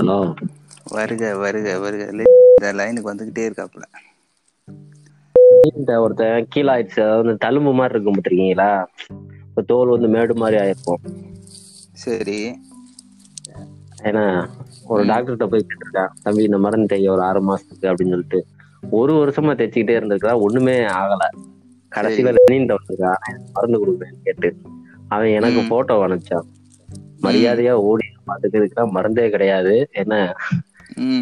Hello. வருக வருக வருக. இந்த லைனுக்கு வந்துகிட்டே இருக்காப்புல. இந்த ஒருத்தன் கீழே ஆயிடுச்சு அதாவது தழும்பு மாதிரி இருக்கும் பார்த்துருக்கீங்களா இப்போ தோல் வந்து மேடு மாதிரி ஆயிருக்கும். சரி. ஏன்னா ஒரு டாக்டர்கிட்ட போய் கேட்டிருக்கான் தம்பி இந்த மருந்து தைய ஒரு ஆறு மாசத்துக்கு அப்படின்னு சொல்லிட்டு. ஒரு வருஷமா தைச்சுக்கிட்டே இருந்திருக்கா ஒண்ணுமே ஆகல. கடைசியில ரன்னிங் வந்திருக்கான் மருந்து கொடுக்குறேன்னு கேட்டு அவன் எனக்கு. போட்டோ அனுப்பிச்சான். மரியாதையா ஓடி பார்த்துக்கிறதுக்கு மருந்தே கிடையாது. என்ன.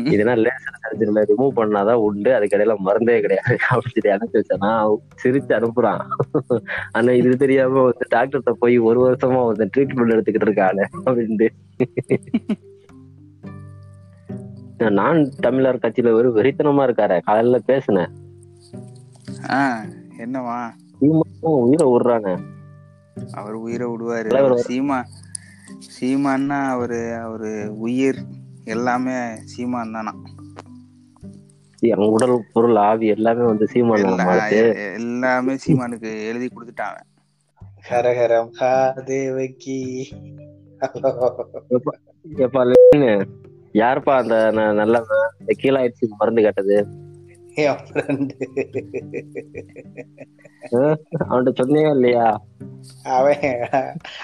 இதெல்லாம் லேசர் சர்ஜரியில ரிமூவ் பண்ணாதான் உண்டு. அதுக்கடையில மருந்தே கிடையாது. அப்படின்னு சொல்லி அனுப்பி வச்சானா சிரிச்சு அனுப்புறான். ஆனா இது தெரியாம வந்து டாக்டர்கிட்ட போய் ஒரு வருஷமா வந்து ட்ரீட்மெண்ட் எடுத்துக்கிட்டு இருக்கானே அப்படின்ட்டு. நான் தமிழர் கட்சியில ஒரு வெறித்தனமா இருக்காரு காலையில பேசினேன். என்னவா? சீமானும் உயிரை விடுறாங்க. அவர் உயிரை விடுவாரு. சீமா சீமான்னா அவரு அவரு உயிர் எல்லாமே சீமான் தானா? என் உடல் பொருள் ஆவி எல்லாமே வந்து சீமான் எல்லாமே சீமானுக்கு எழுதி கொடுத்துட்டாங்க ஹரஹரம் தேவகி லெனினு, யாருப்பா அந்த ந- நல்லவன்? இந்த கீழாயிடுச்சு மருந்து கேட்டது. என் friend. அவன்கிட்ட சொன்னியா இல்லையா? அவன்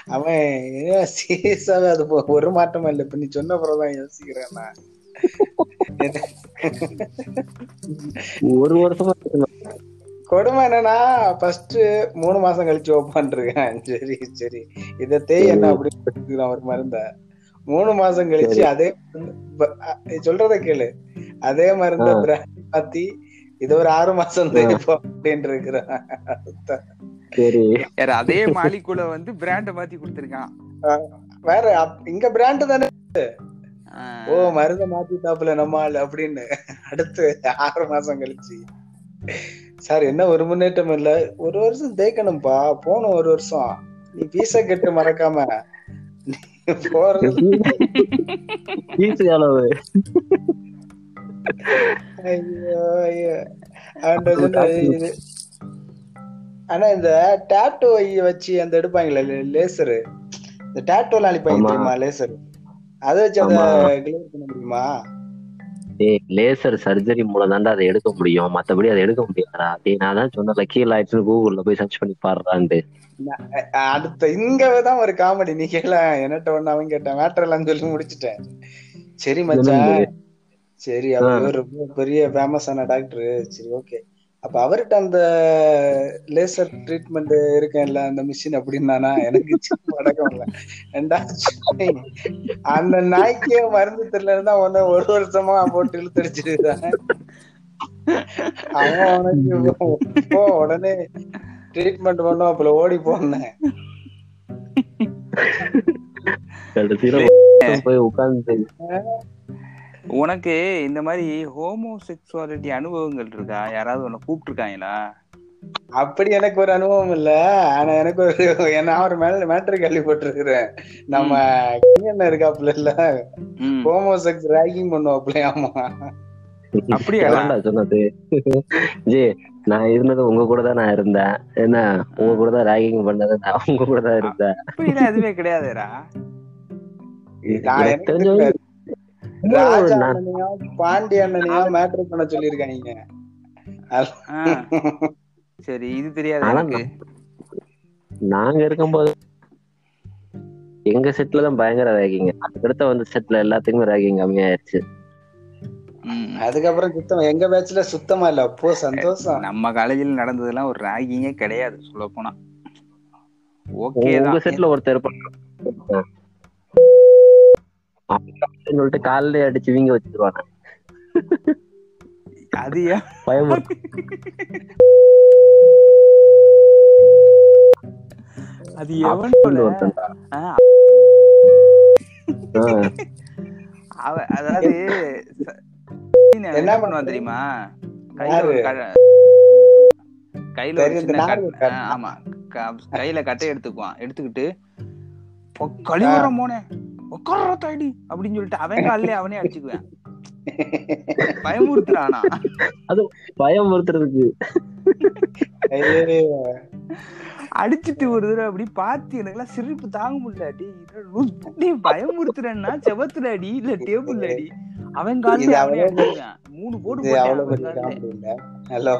அவன் சீரியஸாவே அது போ- ஒரு மாற்றமும் இல்லை. இப்ப நீ சொன்ன பிறகுதான் யோசிக்கிறேன் நான். ஒரு வருஷமா கொடுமை என்னன்னா ஃபர்ஸ்ட் மூணு மாசம் கழிச்சு ஓப்பான் இருக்கேன் சரி சரி. இத தேய் என்ன அப்படி ஒரு மருந்த? மூணு மாசம் கழிச்சு அதே சொல்றத கேளு. அதே மருந்த. பிராண்ட் மாத்தி இது ஒரு ஆறு மாசம் தேய்ப்போம் அப்படின்னு இருக்கிறேன். யார் அதே மாலிக்குள்ள வந்து பிராண்ட மாத்தி கொடுத்துருக்கான். வேற இங்க பிராண்ட் தானே? ஓ மருந்த மாத்திட்டாப்புல நம்ம ஆளு அப்படின்னு. அடுத்து ஆறு மாசம் கழிச்சு. சார் என்ன ஒரு முன்னேற்றம் இல்ல. ஒரு வருஷம் தேய்க்கணும்பா போகணும் ஒரு வருஷம். நீ பீச கட்டு மறக்காம. நீ போறது. ஐயோ ஐயோ. ஆனா இந்த டாட்டோ வச்சு அந்த எடுப்பாங்களே லேசரு இந்த டாட்டோலாம் அழிப்பாங்க ஆமா. தெரியுமா லேசர் அதை வச்சு அதை ஆமா. கிளியர் பண்ண முடியுமா? டேய் லேசர் சர்ஜரி மூலம் தாண்டா அதை எடுக்க முடியும். மத்தபடி அதை எடுக்க முடியாதா டேய் நான் தான் சொன்னல கீழே ஆயிடுச்சுன்னு கூகுள்ல போய் சர்ச் பண்ணி பாடுறான்ட்டு அடுத்த இங்கதான் ஒரு காமெடி நீ கேள என்னட்ட ஒண்ணு அவன் கேட்டான். மேட்டர் எல்லாம் சொல்லி முடிச்சிட்டேன். சரி மச்சான். சரி அவர் பெரிய ஃபேமஸான டாக்டர் சரி ஓகே அப்ப அவர்கிட்ட அந்த லேசர் ட்ரீட்மெண்ட் இருக்கேன்ல அந்த மிஷின் அப்படின்னானா எனக்கு சின்ன அடக்கம் இல்ல. அந்த நாய்க்கே மருந்து தெரியலன்னு உன்னை ஒரு வருஷமா போட்டு இழுத்தடிச்சிருக்கான் அவன் உனக்கு உடனே ட்ரீட்மெண்ட் பண்ணும் அப்பல ஓடி போனேன். கடைசியில போய் உட்கார்ந்து உனக்கு இந்த மாதிரி ஹோமோசெக்சுவாலிட்டி அனுபவங்கள் இருக்கா? யாராவது உன்னை கூப்பிட்டுருக்காங்களா? அப்படி எனக்கு ஒரு அனுபவம் இல்ல. ஆனா எனக்கு ஒரு நான் ஒரு மேல மேட்ரு கேள்விப்பட்டிருக்கிறேன் நம்ம என்ன இருக்காப்புல இல்ல. ஹோமோசெக்ஸ் ரேகிங் பண்ணுவாப்புல ஆமா. அப்படியா? சொன்னது? ஜி நான் இருந்தது உங்க கூட தான் நான் இருந்தேன். என்ன உங்க கூட தான் ரேகிங் பண்ணது நான் உங்க கூட தான் இருந்தேன். எதுவுமே கிடையாதுடா. ராஜா நான் அண்ணனையா மேட்ரு பண்ண சொல்லியிருக்காங்க ஆ. சரி இது தெரியாது எனக்கு? நாங்க இருக்கும்போது எங்க செட்ல தான் பயங்கர ரேகிங் அதுக்கடுத்த வந்து செட்ல எல்லாத்துக்குமே ரேகிங் கம்மியாயிருச்சு. அதுக்கப்புறம் சுத்தம் எங்க பேட்ச்ல சுத்தமா இல்ல. அப்போ சந்தோஷம். நம்ம காலேஜில் நடந்ததெல்லாம் ஒரு ராகிங்கே கிடையாது சொல்ல போனா ஓகே உங்க செட்ல ஒருத்தர் சொல்லிட்டு காலையில அடிச்சு வீங்க வச்சிருவாங்க. அது ஏன் பயம் அது அவ- அதாவது என்ன பண்ணுவான் தெரியுமா? கையில ஆமா. க- கையில கட்டை எடுத்துக்குவான். எடுத்துக்கிட்டு "பொ- கழிவறம் போனே உட்கார தாடி அப்படின்னு சொல்லிட்டு அவன் காலிலே அவனே அடிச்சுக்குவேன். பயமுறுத்துறானா பயம் ஒருத்தருக்கு ஐயோ. அடிச்சிட்டு ஒரு தடவை அப்படி பார்த்து எனக்குலாம் சிரிப்பு தாங்க முடியல. டேய் என்னடா லூஸ் நீ பயமுறுத்துறேன்னா செவத்துல அடி இல்ல டேபிள்ல அடி அவன் காலையில மூணு போட்டு ஹலோ.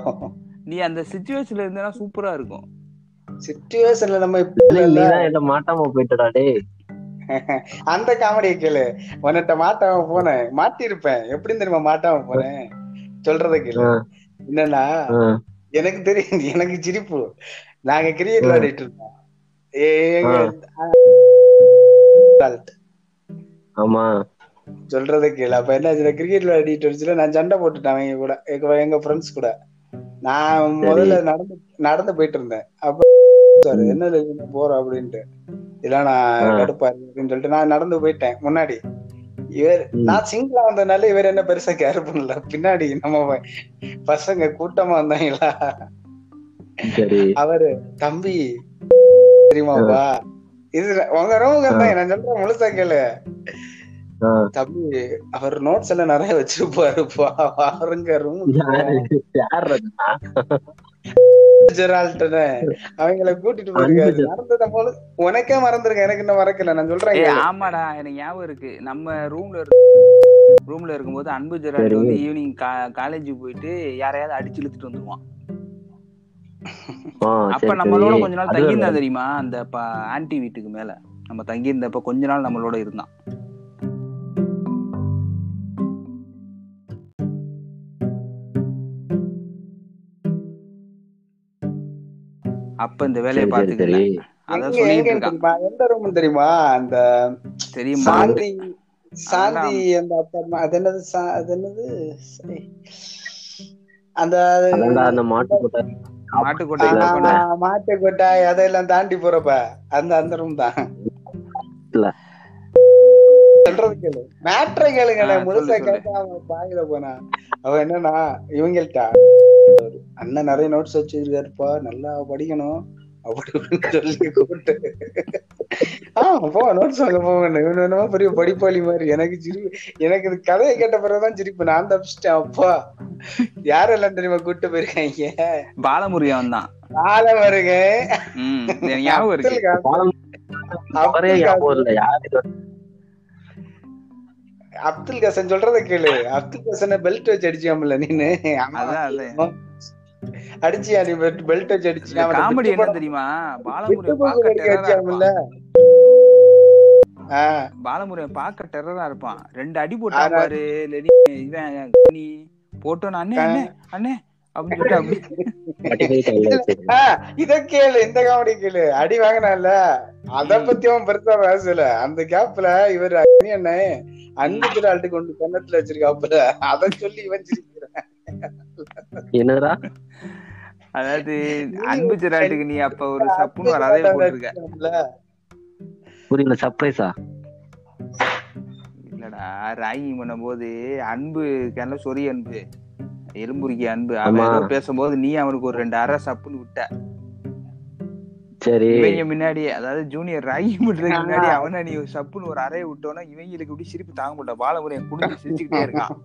நீ அந்த சுச்சுவேஷன்ல இருந்தனா சூப்பரா இருக்கும். சிச்சுவேஷன்ல நம்ம இப்ப நீ இல்ல. தான் என்கிட்ட மாட்டாம போயிட்டடா டேய். அந்த காமெடியை கேளு. உன்கிட்ட மாட்டாம போனேன் மாட்டிருப்பேன் எப்படி தெரியுமா மாட்டாம போனேன் சொல்றத கேளு. என்னன்னா எனக்கு தெரியும். எனக்கு சிரிப்பு. நாங்க கிரிக்கெட் விளையாடிட்டு இருந்தோம். ஆமா. சொல்றத கேளு. அப்ப என்ன கிரிக்கெட் விளையாடிட்டு இருந்துச்சுல நான் சண்டை போட்டுட்டேன் அவங்க கூட. எங்க ஃப்ரெண்ட்ஸ் கூட. நான் முதல்ல நடந்து நடந்து போயிட்டு இருந்தேன். அப்ப சார் என்ன லலிதா போறோம் அப்படின்ட்டு. இல்ல நான் ஆ. கடுப்பா இருக்கு அப்படின்னு சொல்லிட்டு நான் நடந்து போயிட்டேன். முன்னாடி. இவர். நான் சிங்கிளா வந்ததுனால இவர் என்ன பெருசா கேர் பண்ணல. பின்னாடி நம்ம பசங்க கூட்டமா வந்தாங்களா? அவரு தம்பி தெரியுமாப்பா இது உங்க ரூமுக்கு தான் நான் சொல்றேன் முழுசா கேளு. தம்பி அவர் நோட்ஸ் எல்லாம் நிறைய வச்சிருப்பாருப்பா பாருங்க ரூம்? அவங்கள கூட்டிட்டு போயிருக்காரு. அன்பு நடந்தத போல உனக்கே மறந்துருக்க எனக்கு இன்னும் மறக்கல. நான் சொல்றேன். ஆமாடா. எனக்கு ஞாபகம் இருக்கு. நம்ம ரூம்ல ரூம்ல இருக்கும்போது அன்பு ஜெரால்டு. வந்து ஈவினிங் காலேஜ் போயிட்டு யாரையாவது அடிச்சு இழுத்துட்டு வந்துருவான். அப்ப நம்மளோட. கொஞ்ச நாள் தங்கியிருந்தா தெரியுமா? அந்த ஆன்டி வீட்டுக்கு மேல. நம்ம தங்கியிருந்தப்ப கொஞ்ச நாள் நம்மளோட இருந்தான். அப்ப இந்த வேலையை பாத்துக்கல. அதான் சொல்லிட்டு இருக்கான் எந்த ரூம் தெரியுமா அந்த தெரியுமா சாந்தி சாந்தி அந்த அப்பார்ட்மெண்ட் அது என்னது சா- அது என்னது சரி. அந்த அந்த மாட்டு கொட்டை. மாட்டுக்கோட்டை இல்ல, இது பண்ண. ஆ, மாட்டு கொட்டாய் அதெல்லாம் தாண்டி போறப்ப அந்த அந்த ரூம் தான். சொல்றது கேளு மேட்ரை கேளுங்க முழுசா. கேட்காம பாயில போனா அவன் என்னன்னா இவங்கள்ட்ட அண்ணன் நிறைய நோட்ஸ் வச்சிருக்காருப்பா நல்லா படிக்கணும் அப்படி இப்படின்னு சொல்லி கூப்பிட்டு. ஆ போ நோட்ஸ் வாங்க போங்க பெரிய படிப்பாளி மாதிரி. எனக்கு சிரி எனக்கு இது கதையை கேட்ட பிறகுதான் சிரிப்பு. நான் தப்பிச்சிட்டேன் அப்பா. யாரெல்லாம் தெரியுமா கூப்பிட்டு போயிருக்காங்க? பாலமுருகன் தான். ஆள வருங்க ம் எனக்கு ஞாபகம் இருக்கு. அப்துல் கசன் சொல்றத கேளு. அப்துல் கசனை பெல்ட் வச்சு அடிச்சியாமல நீனு. அடிச்சியா நீ பெல்ட் வச்சு அடிச்சியா காமெடி என்ன தெரியுமா? பாலமுருகன் பாலமுருகன் பார்க்க டெரரா இருப்பான். ரெண்டு அடி போட்டான் ஆனா- பாரு இவன் போட்டோன்னு அண்ணே அண்ணே அண்ணே. இத கேளு இந்த காமெடி கேளு. அடி வாங்கினால அத பத்தி அவன் பெருசா பேசல. அந்த கேப்ல இவர் என்ன அன்பு ஆள்கிட்ட கொண்டு கண்ணத்துல வச்சிருக்காப்புல. அத சொல்லி இவன் என்னடா அதாவது அன்பு சிராட்டுக்கு நீ அப்ப ஒரு சப்புன்னு ஒரு அதே போட்டிருக்க. புரியல சர்ப்ரைஸா இல்லடா ராகிங் பண்ணும்போது அன்பு கேன சொறி அன்பு. எலும்புரிக்கி அன்பு. அவன் பேசும்போது நீ அவனுக்கு ஒரு ரெண்டு அரை சப்புன்னு விட்ட. சரி. இவங்க முன்னாடி அதாவது ஜூனியர் ராகிங் பண்றதுக்கு முன்னாடி அவனை நீ ஒரு சப்புன்னு ஒரு அறையை விட்டோன்னா இவங்களுக்கு இப்படி சிரிப்பு தாங்க முடியல பாலமுருகன் குடிஞ்சு சிரிச்சுக்கிட்டே இருக்கான்.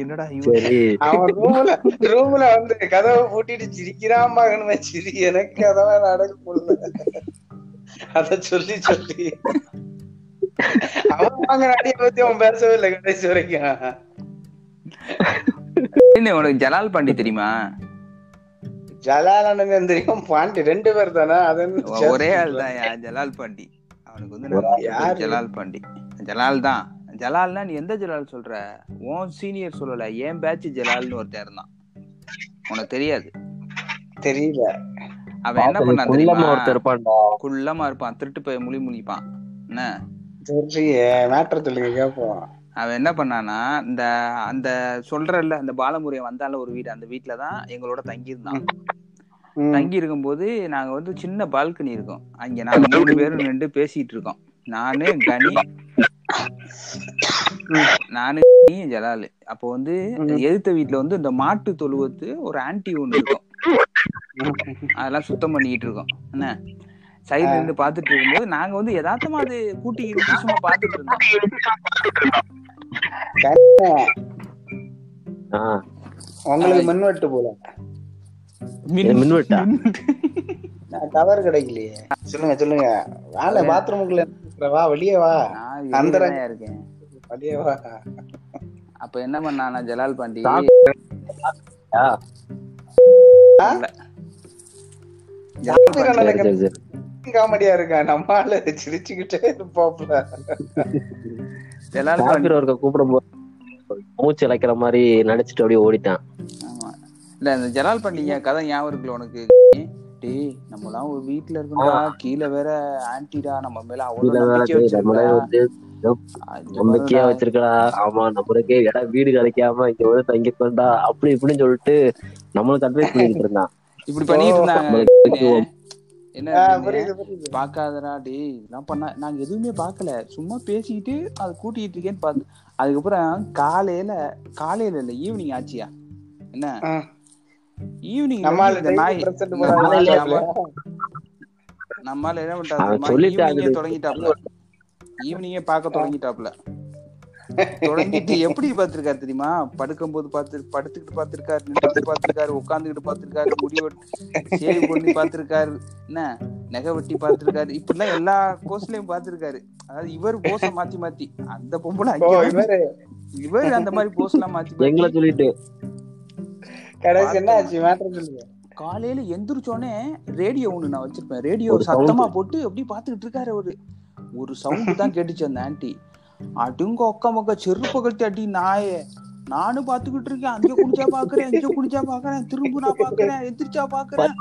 என்னடா அவன் ரூம்ல ரூம்ல வந்து கதவை பூட்டிட்டு சிரிக்கிறான் மகனுமே. சிரி எனக்கு கதவை நடக்க முடியல அத சொல்லி சொல்லி. அவன் வாங்கின அடியை பத்தி அவன் பேசவே இல்லை கடைசி வரைக்கும். என்ன உனக்கு ஜலால் பாண்டி தெரியுமா? ஜலானந்தன் தெரியும் பாண்டி ரெண்டு பேர் தானே அது ஒரே ஆள் தான் ஜலால் பாண்டி. அவனுக்கு வந்து ஜலால் பாண்டி. ஜலால் தான். ஜலால்னா நீ எந்த ஜலால் சொல்ற? உன் சீனியர் சொல்லல என் பேட்ச் ஜலால்னு ஒருத்தன் இருந்தான். உனக்கு தெரியாது. தெரியல. அவன் என்ன பண்ணான் குள்ளமா தெரியுமா? குள்ளமா இருப்பான் திருட்டு போய் முழி முழிப்பான் என்ன? சரி மேட்டர் சொல்லுங்க கேப்போம். அவன் என்ன பண்ணானா இந்த அந்த சொல்றல்ல அந்த பாலமுருகன் வந்தால ஒரு வீடு அந்த வீட்டுல தான் எங்களோட தங்கியிருந்தான். ம். தங்கி இருக்கும்போது நாங்க வந்து சின்ன பால்கனி இருக்கோம். அங்க நாங்க மூணு பேரும் நின்று பேசிட்டு இருக்கோம். நானு கனி நானு ஜலாலு. அப்போ வந்து. எதிர்த்த வீட்டுல வந்து இந்த மாட்டு தொழுவத்து ஒரு ஆன்டி ஒண்ணு இருக்கும். அதெல்லாம் சுத்தம் பண்ணிக்கிட்டு இருக்கோம். என்ன? சைடுல இருந்து பாத்துட்டு இருக்கும்போது நாங்க வந்து யதார்த்தமா அது கூட்டி சும்மா பாத்துட்டு இருந்தோம். உங்களுக்கு மின்வெட்டு போல. மின்- மின்வெட்டா? டவர் கிடைக்கலையே. சொல்லுங்க சொல்லுங்க. வாங்க பாத்ரூமுக்குள்ள வா வெளியே வா. நான் அந்த வெளியில தான் இருக்கேன். வெளியே வா. அப்ப என்ன பண்ணானா ஜலால் பாண்டி. காமெடியா இருக்கா நம்ம ஆளு. சிரிச்சுக்கிட்டே இருப்பாப்ல. சாப்பிட ஒருக்க கூப்பிடும் போது மூச்சு இழைக்கிற மாதிரி நடிச்சிட்டு அப்படியே ஓடிட்டான். ஆமா. இல்ல இந்த ஜலால் பாண்டிங்க கதை ஞாபகம் இருக்குல்ல உனக்கு? டேய் நம்மலாம் ஒரு வீட்டுல இருக்கோம்டா. கீழே வேற ஆன்டிடா நம்ம மேல அவ்வளவு நம்பிக்கையா வச்சிருக்கடா. ஆமா நம்மளுக்கே இடம் வீடு கிடைக்காம இங்க வந்து தங்கிக்கொண்டா அப்படி இப்படின்னு சொல்லிட்டு நம்மளுக்கு அட்வைஸ் பண்ணிட்டு இருந்தான். இப்படி பண்ணிட்டு இருந்தாங்க. என்ன பாக்காதடா டேய் இதெல்லாம் பண்ண நாங்க எதுவுமே பார்க்கல. சும்மா பேசிக்கிட்டு அது கூட்டிட்டு இருக்கேன்னு பார்த்து அதுக்கப்புறம் காலையில காலையில இல்ல ஈவினிங் ஆச்சியா? என்ன. ஈவினிங். நம்மால என்ன சொல்லிட்டு ஈவினிங்கே தொடங்கிட்டாப்ல. ஈவினிங்கே பார்க்க தொடங்கிட்டாப்ல. தொடங்கிட்டு எப்படி பார்த்திருக்காரு தெரியுமா? படுக்கும் போது பார்த்து படுத்துக்கிட்டு பார்த்திருக்காரு நின்றுட்டு பார்த்திருக்காரு உட்காந்துக்கிட்டு பார்த்திருக்காரு முடி வெட்டி சேவ் பண்ணி பார்த்திருக்காரு என்ன நகை வெட்டி பார்த்திருக்காரு. இப்படிலாம் எல்லா கோஸ்லயும் பார்த்திருக்காரு. அதாவது இவர் போஸ மாத்தி மாத்தி. அந்த பொம்பளை இவரு? இவர் அந்த மாதிரி போஸ் எல்லாம் மாத்தி எங்களை மாத்தி கடைசி சொல்லிட்டு என்ன ஆச்சு? மேட்டர் சொல்லுங்க. காலையில எந்திரிச்சோடனே ரேடியோ ஒண்ணு நான் வச்சிருப்பேன். ரேடியோ சத்தமா போட்டு அப்படி பாத்துக்கிட்டு இருக்காரு அவரு? ஒரு சவுண்ட் தான் கேட்டுச்சு அந்த ஆன்ட்டி. அடுங்க ஒக்க மொக்க செருப்பு கட்டி அடி நாயே. நானும் பாத்துக்கிட்டு இருக்கேன். அங்க குடிச்சா பாக்குறேன் இங்க குடிச்சா பாக்குறேன் திரும்ப நான் பாக்குறேன் எந்திரிச்சா பாக்குறேன்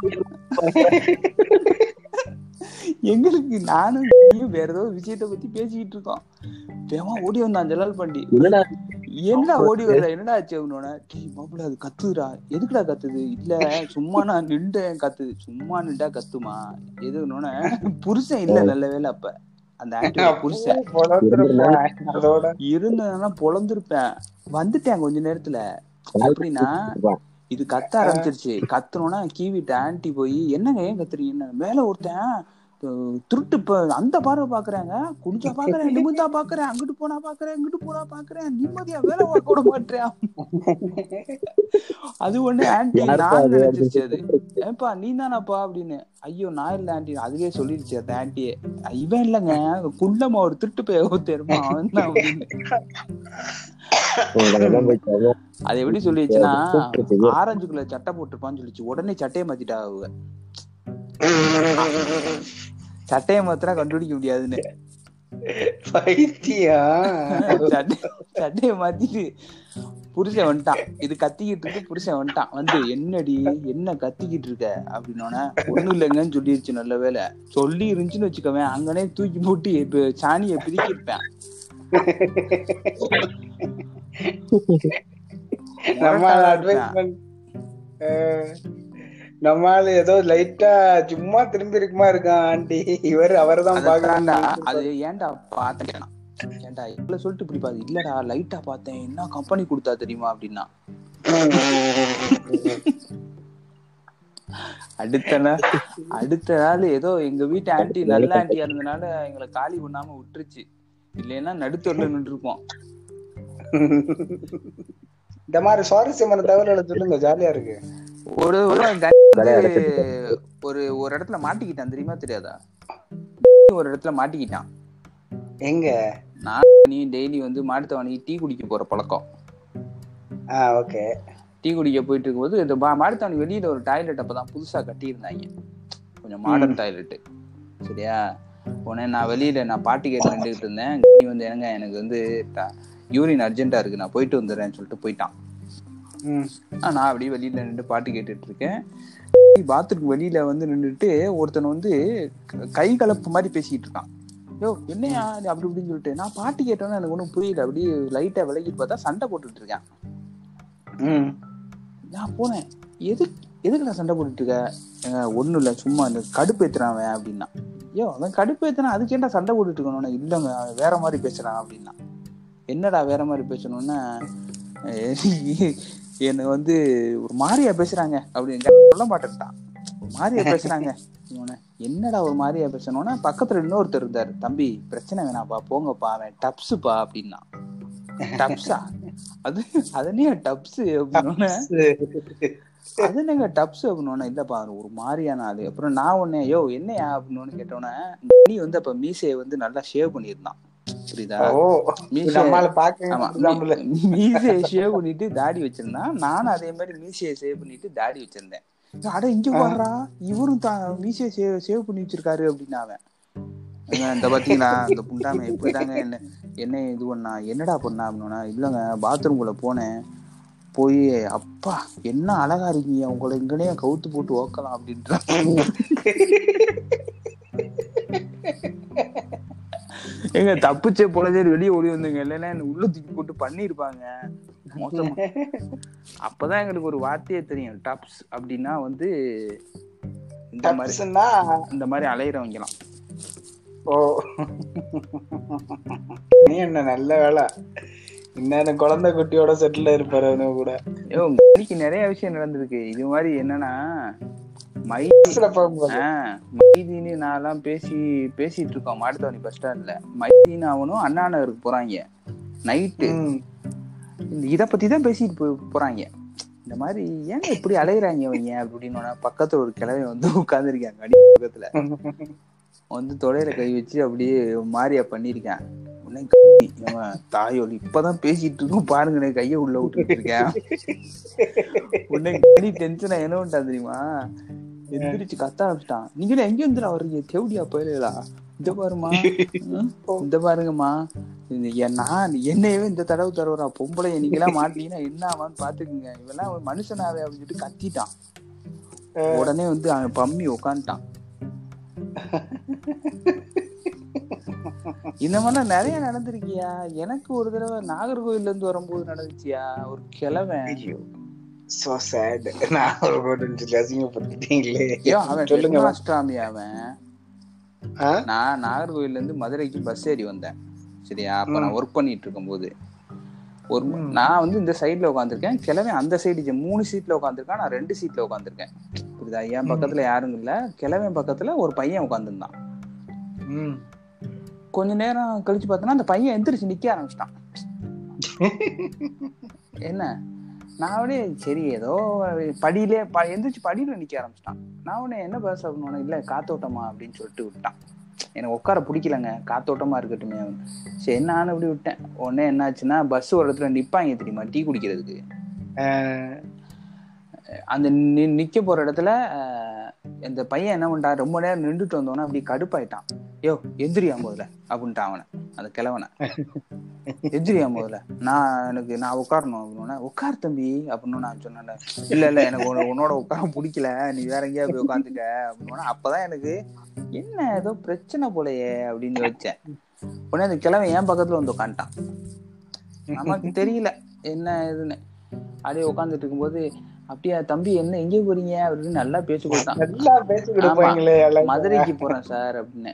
எங்களுக்கு நானும் வேற ஏதோ விஷயத்த பத்தி பேசிக்கிட்டு இருக்கோம். வேமா ஓடி வந்தான் ஜலால் பாண்டி. என்னடா? என்ன ஓடி வரல என்னடா ஆச்சு அவனோட? டேய் மாப்பிள அது கத்துதுடா. எதுக்குடா கத்துது? இல்ல சும்மா நான் நின்றேன் கத்துது. சும்மா நின்றா கத்துமா? எதுனோட புருஷன் இல்ல நல்ல வேலை அப்ப. அந்த ஆன்டியோட புருஷன். பொழந்துருப்பேன். வந்துட்டேன் கொஞ்ச நேரத்துல. எப்படின்னா இது கத்த ஆரம்பிச்சிருச்சு. கத்துனோன்னா கீவிட்டு ஆன்ட்டி போய் என்னங்க ஏன் கத்துறீங்க மேல ஒருத்தன் திருட்டு இப்ப அந்த பார்வை பாக்குறாங்க. குடிச்சா பாக்குறேன் நிமிந்தா பாக்குறேன் அங்கிட்டு போனா பாக்குறேன் இங்கிட்டு போனா பாக்குறேன் நிம்மதியா வேலை பார்க்க விட மாட்டேன். அது ஒண்ணு ஆன்ட்டி யாருப்பா நான்? நினைச்சிருச்சு அது. ஏப்பா நீ தானப்பா அப்படின்னு. ஐயோ நான் இல்ல ஆன்ட்டி அதுவே சொல்லிருச்சு அந்த ஆன்ட்டியே இவன் இல்லைங்க குள்ளமா ஒரு திருட்டு போய் தெரியுமா அப்படின்னு. அது எப்படி சொல்லிடுச்சுன்னா. ஆரஞ்சுக்குள்ள சட்டை போட்டிருப்பான்னு சொல்லிச்சு. உடனே சட்டையை மாத்திட்டா அவங்க. சட்டையை மாத்திரா கண்டுபிடிக்க முடியாதுன்னு. சட்டையை மாத்திட்டு புருஷன் வந்துட்டான். இது கத்திக்கிட்டு இருக்கு புருஷன் வந்துட்டான். வந்து என்னடி என்ன கத்திக்கிட்டு இருக்க? அப்படின்னோட ஒண்ணும் இல்லைங்கன்னு சொல்லிருச்சு நல்ல வேலை சொல்லி இருந்துச்சுன்னு வச்சுக்கவேன் அங்கனே தூக்கி போட்டு இப்ப சாணியை பிரிக்கிருப்பேன். நம்ம அட்வைஸ் நம்ம ஆளு ஏதோ லைட்டா சும்மா திரும்பி இருக்குமா இருக்கான் ஆண்டி. இவர் அவர்தான் பாக்கணும் அது ஏன்டா பார்த்தேன்? ஏன்டா இவ்வளவு சொல்லிட்டு இப்படி பாத்து இல்லடா லைட்டா பார்த்தேன். என்ன கம்பெனி கொடுத்தா தெரியுமா அப்படின்னா? அடுத்த நாள் அடுத்த நாள் ஏதோ எங்க வீட்டு ஆன்ட்டி நல்ல ஆன்ட்டியா இருந்தனால எங்களை காலி பண்ணாம விட்டுருச்சு. இல்லைன்னா நடுத்தொருல நின்று இருப்போம் இந்த மாதிரி சுவாரஸ்யமான தகவல்களை சொல்லுங்க. ஜாலியா இருக்கு. ஒரு ஒரு ஒரு ஒரு இடத்துல மாட்டிக்கிட்டான் தெரியுமா தெரியாதா? ஒரு இடத்துல மாட்டிக்கிட்டான். எங்க? நான் நீ டெய்லி வந்து மாட்டுத்தவணி டீ குடிக்க போற பழக்கம். ஓகே. டீ குடிக்க போயிட்டு இருக்கும்போது இந்த மாட்டுத்தாவணி வெளியில ஒரு டாய்லெட் அப்பதான் புதுசா கட்டியிருந்தாங்க. கொஞ்சம் மாடர்ன் டாய்லெட் சரியா? உடனே நான் வெளியில நான் பாட்டு கேட்டு நின்றுகிட்டு இருந்தேன். நீ வந்து என்னங்க எனக்கு வந்து யூரின் அர்ஜென்ட்டா இருக்கு நான் போயிட்டு வந்துடுறேன்னு சொல்லிட்டு போயிட்டான். நான் அப்படியே வெளியில நின்று பாட்டு கேட்டுட்டு இருக்கேன் பாத்ரூம் வெளியில வந்து நின்றுட்டு ஒருத்தன் வந்து க- கலப்பு மாதிரி பேசிக்கிட்டு இருக்கான் யோ என்னையா அப்படி இப்படின்னு சொல்லிட்டு நான் பாட்டு கேட்டோன்னு எனக்கு ஒன்றும் புரியல. அப்படியே லைட்டா விலகிட்டு பார்த்தா சண்டை போட்டுட்டு இருக்கேன் ம். நான் போனேன். எது எதுக்கு நான் சண்டை போட்டுட்டு இருக்க "ஏங்க, ஒண்ணும் இல்ல. சும்மா இந்த கடுப்பேத்துறான் அவன் அப்படின்னா ஐயோ அவன் கடுப்பேத்துறான் அதுக்கு ஏன்டா சண்டை போட்டுட்டு இருக்கணும் இல்லைங்க. வேற மாதிரி பேசுறான் அப்படின்னா என்னடா வேற மாதிரி பேசணும்னா? என்ன வந்து ஒரு மாதிரியா பேசுறாங்க அப்படின்னு சொல்ல மாட்டேன்ட்டான். ஒரு மாதிரியா பேசுறாங்க. என்னடா ஒரு மாதிரியா பேசணும்னா பக்கத்துல இன்னொருத்தர் இருந்தாரு. தம்பி பிரச்சனை வேணாப்பா போங்கப்பா அவன் டப்ஸுப்பா அப்படின்னா. டப்ஸா? அது அதனே டப்ஸ் அப்படின்னு அது என்னங்க டப்ஸ் அப்படின்னா இல்லப்பா ஒரு மாதிரியான ஆளு. அப்புறம் நான் ஒன்னே யோ என்னையா அப்படின்னு கேட்டோன்னே நீ வந்து அப்ப மீசையை வந்து நல்லா ஷேவ் பண்ணியிருந்தான். புரியுதா? மீசையை ஷேவ் பண்ணிட்டு தாடி வச்சிருந்தான் நானும் அதே மாதிரி மீசையை சேவ் பண்ணிட்டு தாடி வச்சிருந்தேன். அட இங்க வர்றா இவரும் தான் மீசையை சேவ் சேவ் பண்ணி வச்சிருக்காரு அப்படின்னு அவன். இந்த பாத்தீங்களா இந்த புண்டாம எப்படிதாங்க என்ன என்ன இது பண்ணா என்னடா பண்ணா அப்படின்னா இல்லைங்க பாத்ரூம்குள்ள போனேன் போய் அப்பா என்ன அழகா இருக்கீங்க உங்களை இங்கனே கவுத்து போட்டு ஓக்கலாம் அப்படின்ற ஏங்க தப்பிச்சே போனதே வெளியே ஓடி வந்தீங்க இல்லைன்னா என்ன உள்ள தூக்கி போட்டு பண்ணிருப்பாங்க. மோசமா. அப்பதான் எங்களுக்கு ஒரு வார்த்தையே தெரியும். டப்ஸ் அப்படின்னா வந்து இந்த மாதிரி. இந்த மாதிரி அலையிறவங்கலாம். ஓ. நீ என்ன நல்ல வேலை இன்னும் குழந்தை குட்டியோட செட்டில் இருப்பாரு கூட. ஐயோ இன்னைக்கு நிறைய விஷயம் நடந்திருக்கு. இது மாதிரி என்னன்னா மைதின்னு நான்லாம் பேசி பேசிட்டு இருக்கோம் மாட்டுத்தாவணி பஸ் ஸ்டாண்ட்ல மைதின்னு அவனும் அண்ணா நகருக்கு போறாங்க நைட்டு. இத பத்தி தான் பேசிட்டு போறாங்க. இந்த மாதிரி ஏங்க இப்படி அலையிறாங்க இவங்க அப்படின்னு பக்கத்துல ஒரு கிழமை வந்து உட்கார்ந்துருக்காங்க அடி பக்கத்துல. வந்து தொடையில கை வச்சு அப்படியே மாரியா பண்ணிருக்கேன் உடனே இவன் தாயோலி இப்பதான் பேசிட்டு இருக்கோம் பாருங்க நான் கைய உள்ள விட்டுட்டு இருக்கேன். உடனே டென்ஷனா என்ன பண்ணிட்டான் தெரியுமா? எந்திரிச்சு கத்த ஆரம்பிச்சிட்டான் நீங்க எங்க இருந்துடா வர்றீங்க தேவடியா போயிடலா இந்த பாருமா இந்த பாருங்கம்மா நான் என்னையவே இந்த தடவை தருவரா பொம்பளை நீங்களாம் மாட்டீங்கன்னா என்ன ஆவான்னு பாத்துக்குங்க இவெல்லாம் ஒரு மனுஷனாவே அப்படின்னு சொல்லிட்டு கத்திட்டான் உடனே வந்து அவன் பம்மி உக்காந்துட்டான் இந்த மாதிரிலாம் நிறைய நடந்திருக்கியா எனக்கு ஒரு தடவை நாகர்கோயில்ல இருந்து வரும்போது நடந்துச்சியா ஒரு கிழவன் சோ சேட் நான் ஒரு கோட்டு சொல்லி அசிங்கப்படுத்திட்டீங்களே. அவன் சொல்லுங்க மாஸ்டாமி அவன்? நான் நாகர்கோயில்ல இருந்து மதுரைக்கு பஸ் ஏறி வந்தேன். சரியா? அப்ப நான் ஒர்க் பண்ணிட்டு இருக்கும்போது. ஒரு நான் வந்து இந்த சைடுல உட்காந்துருக்கேன் கிழமை அந்த சைடு மூணு சீட்ல உட்காந்துருக்கான் நான் ரெண்டு சீட்ல உட்காந்துருக்கேன் புரியுதா? என் பக்கத்துல யாரும் இல்ல. கிழமை பக்கத்துல ஒரு பையன் உட்காந்துருந்தான். கொஞ்ச நேரம் கழிச்சு பார்த்தோன்னா அந்த பையன் எந்திரிச்சு நிக்க ஆரம்பிச்சிட்டான். என்ன? நான் உடனே சரி ஏதோ படியிலே ப- எந்திரிச்சு படியில நிக்க ஆரம்பிச்சிட்டான். நான் உடனே என்ன பேச அப்படின்னு இல்ல காத்தோட்டமா? அப்படின்னு சொல்லிட்டு விட்டான். எனக்கு உட்கார பிடிக்கலங்க. காத்தோட்டமா இருக்கட்டுமே சரி நானும் இப்படி விட்டேன். உடனே என்னாச்சுன்னா பஸ் ஒரு இடத்துல நிப்பாங்க தெரியுமா டீ குடிக்கிறதுக்கு? அந்த நிக்க போற இடத்துல இந்த பையன் என்ன பண்ணிட்டான்? ரொம்ப நேரம் நின்றுட்டு வந்தோன்னே அப்படி கடுப்பாயிட்டான். யோ எந்திரியா முதல்ல? அப்படின்ட்டான் அவனை. அந்த கிழவனை. எந்திரியா முதல்ல? நான் எனக்கு நான் உட்காரணும். அப்படின்னா உட்கார் தம்பி. அப்படின்னு நான் சொன்னேன் இல்ல இல்ல எனக்கு உன்னோட உட்கார பிடிக்கல. நீ வேற எங்கேயா போய் உட்காந்துக்க. அப்படின்னா அப்பதான் எனக்கு என்ன ஏதோ பிரச்சனை போலயே அப்படின்னு வச்சேன் உடனே அந்த கிழவன் என் பக்கத்துல வந்து உட்காந்துட்டான். நமக்கு தெரியல என்ன இதுன்னு அப்படியே உட்காந்துட்டு இருக்கும்போது அப்படியா தம்பி என்ன எங்க போறீங்க? அப்படின்னு நல்லா பேசி கொடுத்தான் நல்லா கொடுப்பாங்களே. மதுரைக்கு போறேன் சார் அப்படின்னு.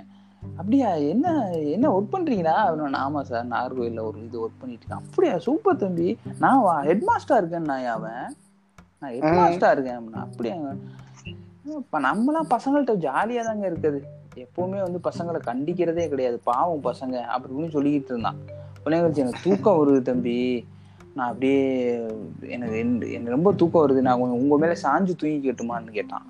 அப்படியா என்ன என்ன ஒர்க் பண்றீங்களா? அப்படின்னு ஆமா சார் நாகர்கோயில்ல ஒரு இது ஒர்க் பண்ணிட்டு இருக்கேன் அப்படியா சூப்பர் தம்பி. நான் ஹெட் மாஸ்டர் இருக்கேன் நான் அவன். நான் ஹெட் மாஸ்டர் இருக்கேன் அப்படின்னா. அப்படியா இப்ப நம்மளாம் பசங்கள்ட்ட ஜாலியா தாங்க இருக்குது. எப்பவுமே வந்து பசங்களை கண்டிக்கிறதே கிடையாது. பாவம் பசங்க அப்படின்னு சொல்லிக்கிட்டு இருந்தான். உடனே கழிச்சு எனக்கு தூக்கம் வருது தம்பி. நான் அப்படியே எனக்கு எந்த- எனக்கு ரொம்ப தூக்கம் வருது. நான் கொஞ்சம் உங்க மேல சாஞ்சு தூங்கிக்கட்டுமான்னு கேட்டான்.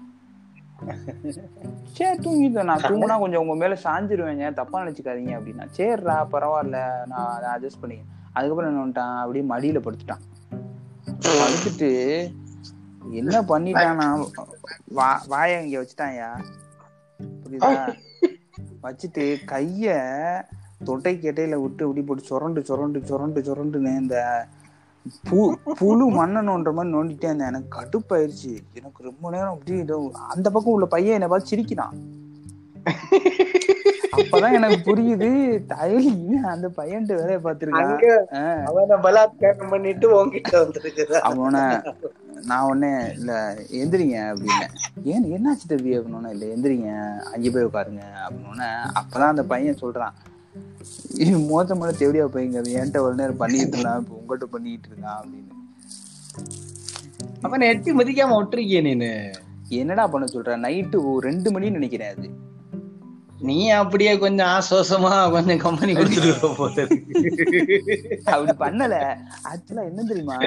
சரி தூங்கிட்டேன் நான் தூங்குனா கொஞ்சம் உங்க மேல சாஞ்சிருவேங்க. தப்பா நினைச்சுக்காதீங்க அப்படின்னா. சரிடா பரவாயில்ல. நான் அதை அட்ஜஸ்ட் பண்ணி அதுக்கப்புறம் என்ன பண்ணிட்டான்? அப்படியே மடியில படுத்துட்டான். படுத்துட்டு என்ன பண்ணிட்டானா வா வாய இங்க வச்சுட்டான்யா. புரியுதா? வச்சுட்டு கைய தொட்டை கெட்டையில விட்டு இப்படி போட்டு சுரண்டு சுரண்டு சுரண்டு சுரண்டுன்னு இந்த பு புழு மண்ணை நோண்டுற மாதிரி நோண்டிட்டே இருந்தேன். எனக்கு கடுப்பாயிருச்சு. எனக்கு ரொம்ப நேரம் அப்படி ஏதோ அந்த பக்கம் உள்ள பையன் என்னை பார்த்து சிரிக்கிறான். அப்பதான் எனக்கு புரியுது தயலி அந்த பையன்ட்டு வேலையை ஆஹ் அவனை பலாத்காரம் பண்ணிட்டு உன்கிட்ட வந்திருக்குதா அவன நான் உடனே இல்ல எந்திரிங்க அப்படின்னு. ஏன் என்னாச்சு தம்பி? அப்படின்னு இல்ல எந்திரிங்க அங்கே போய் உட்காருங்க அப்படின்னு அப்பதான் அந்த பையன் சொல்றான். மோசமான தேவடியா பையங்க அது என்கிட்ட ஒரு நேரம் பண்ணிட்டு இருந்தான் இப்ப உங்ககிட்ட பண்ணிட்டு இருக்கான் அப்படின்னு. அவனை எட்டி மதிக்காம விட்டுருக்கிய நீனு. என்னடா பண்ண சொல்ற? நைட்டு ரெண்டு மணின்னு நினைக்கிறேன் அது. நீ அப்படியே கொஞ்சம் ஆசுவாசமா கொஞ்சம் கம்பெனி போல இருக்கு. அப்படி பண்ணல. ஆக்சுவலா என்ன தெரியுமா?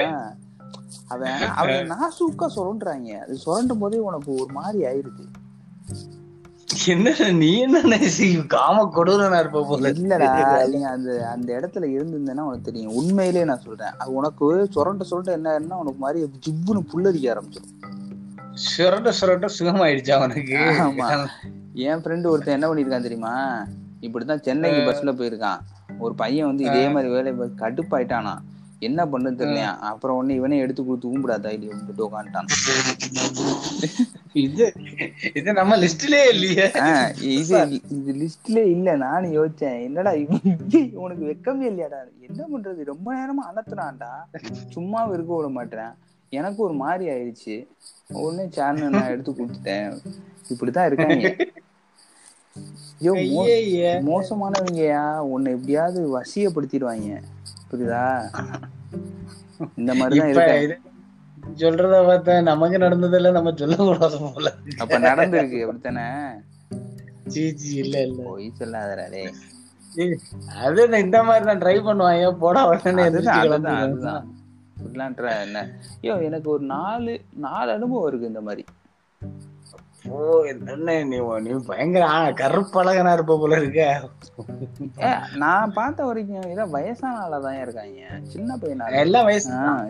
அவன் அவன் நாசூக்கா சுரண்டுறாங்க. அது சுரண்டும் போதே உனக்கு ஒரு மாதிரி ஆயிடுது என்ன நீ என்ன காம கொடூரனா இருப்ப போல இல்லடா நீ அந்த அந்த இடத்துல இருந்திருந்தேன்னா உனக்கு தெரியும். உண்மையிலேயே நான் சொல்றேன். அது உனக்கு சுரண்ட சுரண்ட என்ன ஆயிரும்னா உனக்கு மாதிரி ஜிவ்வுன்னு புல்லரிக்க ஆரம்பிச்சிடும் சுரண்ட சுரண்ட சுகமாயிடுச்சா ஆமா. என் ஃப்ரெண்டு ஒருத்தன் என்ன பண்ணிருக்கான் தெரியுமா? இப்படித்தான் சென்னைக்கு பஸ்ல போயிருக்கான். ஒரு பையன் வந்து இதே மாதிரி வேலை கடுப்பாயிட்டானா என்ன பண்ணுன்னு தெரியலையா? அப்புறம் உடனே இவனே எடுத்து கொடுத்து ஊம்பிடாதா? இல்லையா விட்டுட்டு உட்காந்துட்டான் இது இது நம்ம லிஸ்ட்லயே இல்லையே. ஆஹ் இது இது லிஸ்ட்ல இல்ல நானும் யோசிச்சேன். என்னடா உனக்கு வெக்கமே இல்லையாடா. என்ன பண்றது? ரொம்ப நேரமா அனத்துனான்டா சும்மா இருக்க விட மாட்டேன். எனக்கு ஒரு மாதிரி ஆயிடுச்சு. உடனே சேனல் நான் எடுத்து கொடுத்துட்டேன். இப்படித்தான் இருக்காங்க. ஐயே மோசமானவங்கயா? உன்னை எப்படியாவது வசியப்படுத்திடுவாங்க. புரியுதா? இந்த மாதிரிதான் இப்ப இருக்காங்க இது சொல்றத பார்த்தா நமக்கு நடந்ததில்ல நம்ம சொல்ல கூடாது போல. அப்ப நடந்திருக்கு அப்படித்தானே? சீ சீ இல்ல இல்ல. பொய் ஏய், அது நான் இந்த மாதிரி தான் ட்ரை பண்ணுவாங்க? போடா உடனே அதுதான் அதுதான் என்ன? ஐயோ எனக்கு ஒரு நாலு நாலு அனுபவம் இருக்கு இந்த மாதிரி. ஓ என்ன நீ நீ பயங்கர கருப்பழகனா இருப்ப போல இருக்க. நான் பார்த்த வரைக்கும் எல்லாம் வயசான ஆளா தான் இருக்காங்க. சின்ன பையனா எல்லாம் வயசு எல்லாம்.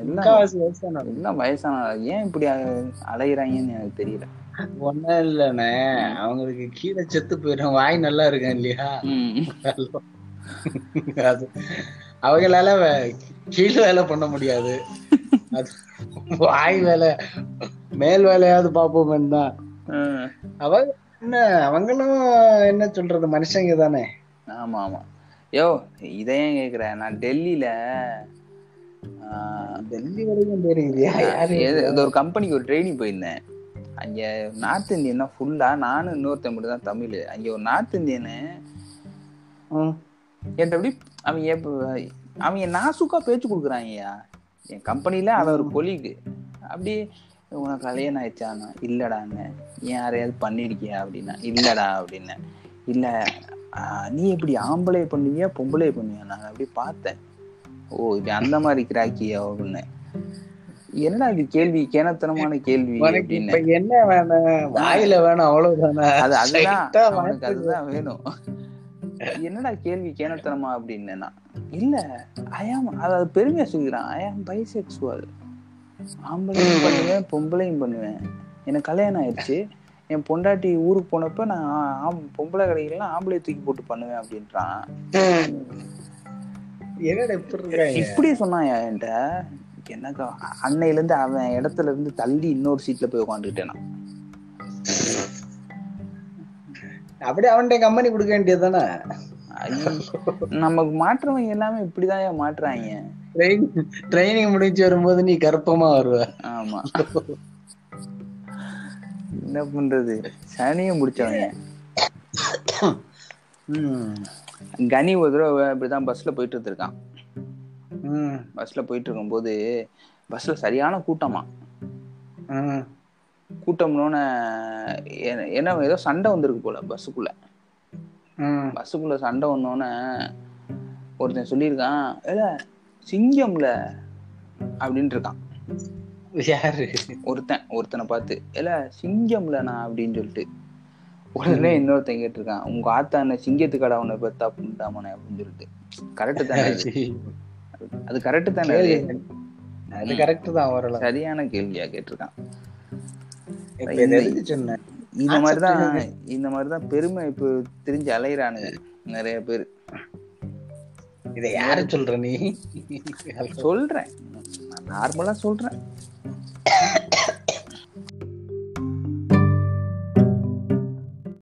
எல்லாம் வயசான ஆளா. ஏன் இப்படி அலையுறாங்கன்னு எனக்கு தெரியல. ஒண்ணும் இல்லண்ணே. அவங்களுக்கு கீழே செத்து போயிடும். வாய் நல்லா இருக்கேன் இல்லையா. அது அவங்களால கீழ் வேலை பண்ண முடியாது. அது வாய் வேலை மேல் வேலையாவது பாப்போம் தான். அவங்க என்ன அவங்களும் என்ன சொல்றது மனுஷங்க தானே. ஆமா ஆமா. யோ இதை ஏன் கேக்குற? நான் டெல்லியில டெல்லி வரைக்கும் போயிருக்கியா யாரு? ஏதோ- ஒரு கம்பெனிக்கு ஒரு ட்ரைனிங் போயிருந்தேன். அங்க நார்த் இந்தியன் தான் ஃபுல்லா நானும் இன்னொருத்தன் மட்டும் தான் தமிழ். அங்க ஒரு நார்த் இந்தியனு. என்கிட்ட அப்படி அவங்க நாசுக்கா பேச்சு கொடுக்குறாங்கய்யா. என் கம்பெனில அவன் ஒரு கொலீகு அப்படி உனக்கு கல்யாணம் ஆயிடுச்சானா இல்லடான்னு ஏன் யாரையாவது பண்ணிருக்கியா அப்படின்னா இல்லடா அப்படின்னேன் இல்ல நீ எப்படி ஆம்பளை பண்ணுவியா பொம்பளை பண்ணுவியா நான் அப்படி பார்த்தேன். ஓ இது அந்த மாதிரி கிராக்கியா அப்படின்னு என்னடா இது கேள்வி கேனத்தனமான கேள்வி அப்படின்னு. என்ன வேணும்? வாயில வேணும் அவ்வளவுதானே? அது அதுதான் அவனுக்கு அதுதான் வேணும். என்னடா கேள்வி கேனத்தனமா அப்படின்னா? இல்ல ஐயாம் அதாவது பெருமையா சொல்லிக்கிறான் ஐயாம் பைசெக்சுவல் ஆம்பளையும் பண்ணுவேன் பொம்பளையும் பண்ணுவேன். எனக்கு கல்யாணம் ஆயிடுச்சு. என் பொண்டாட்டி ஊருக்கு போனப்ப நான் பொம்பளை கடைகள்லாம் ஆம்பளை தூக்கி போட்டு பண்ணுவேன் அப்படின்றான். இப்படி சொன்னான் என்கிட்ட? எனக்கு அன்னையில இருந்து அவன் இடத்துல இருந்து தள்ளி இன்னொரு சீட்ல போய் உட்காந்துக்கிட்டேன் அப்படியே அவன்கிட்ட கம்பெனி கொடுக்க வேண்டியதுதானே? ஐ, நமக்கு மாற்றவங்க எல்லாமே இப்படிதான் மாட்டுறாங்க ட்ரைனிங் முடிஞ்சு வரும்போது நீ கருப்பமா வருவ ஆமா என்ன பண்றது சனியும் முடிச்சவங்க. கனி ஒரு தடவை இப்படிதான் பஸ்ல போயிட்டு இருந்திருக்கான். பஸ்ல போயிட்டு இருக்கும்போது பஸ்ல சரியான கூட்டமா. கூட்டம்னோன்னு என்ன- ஏதோ சண்டை வந்திருக்கு போல பஸ்ஸுக்குள்ள. பஸ்ஸுக்குள்ள சண்டை வந்தோடனே ஒருத்தன் சொல்லியிருக்கான் ஏல சிங்கம்ல அப்படின்ட்டு இருக்கான் யாரு? ஒருத்தன் ஒருத்தனை பார்த்து ஏல சிங்கம்ல நான் அப்படின்னு சொல்லிட்டு. உடனே இன்னொருத்தன் கேட்டிருக்கான் உங்க ஆத்தா என்ன சிங்கத்து கடை உன்னை பெத்தா புண்டாமனே அப்படின்னு சொல்லிட்டு. கரெக்டு தானே அது? கரெக்டு தானே அது? கரெக்ட் தான் சரியான கேள்வியா கேட்டிருக்கான். சொன்னேன் இந்த மாதிரிதான் இந்த மாதிரிதான் பெருமை இப்போ தெரிஞ்சு அலையிறானுங்க நிறைய பேர். இதை யாரு சொல்ற நீ? சொல்றேன். நார்மலா சொல்றேன்.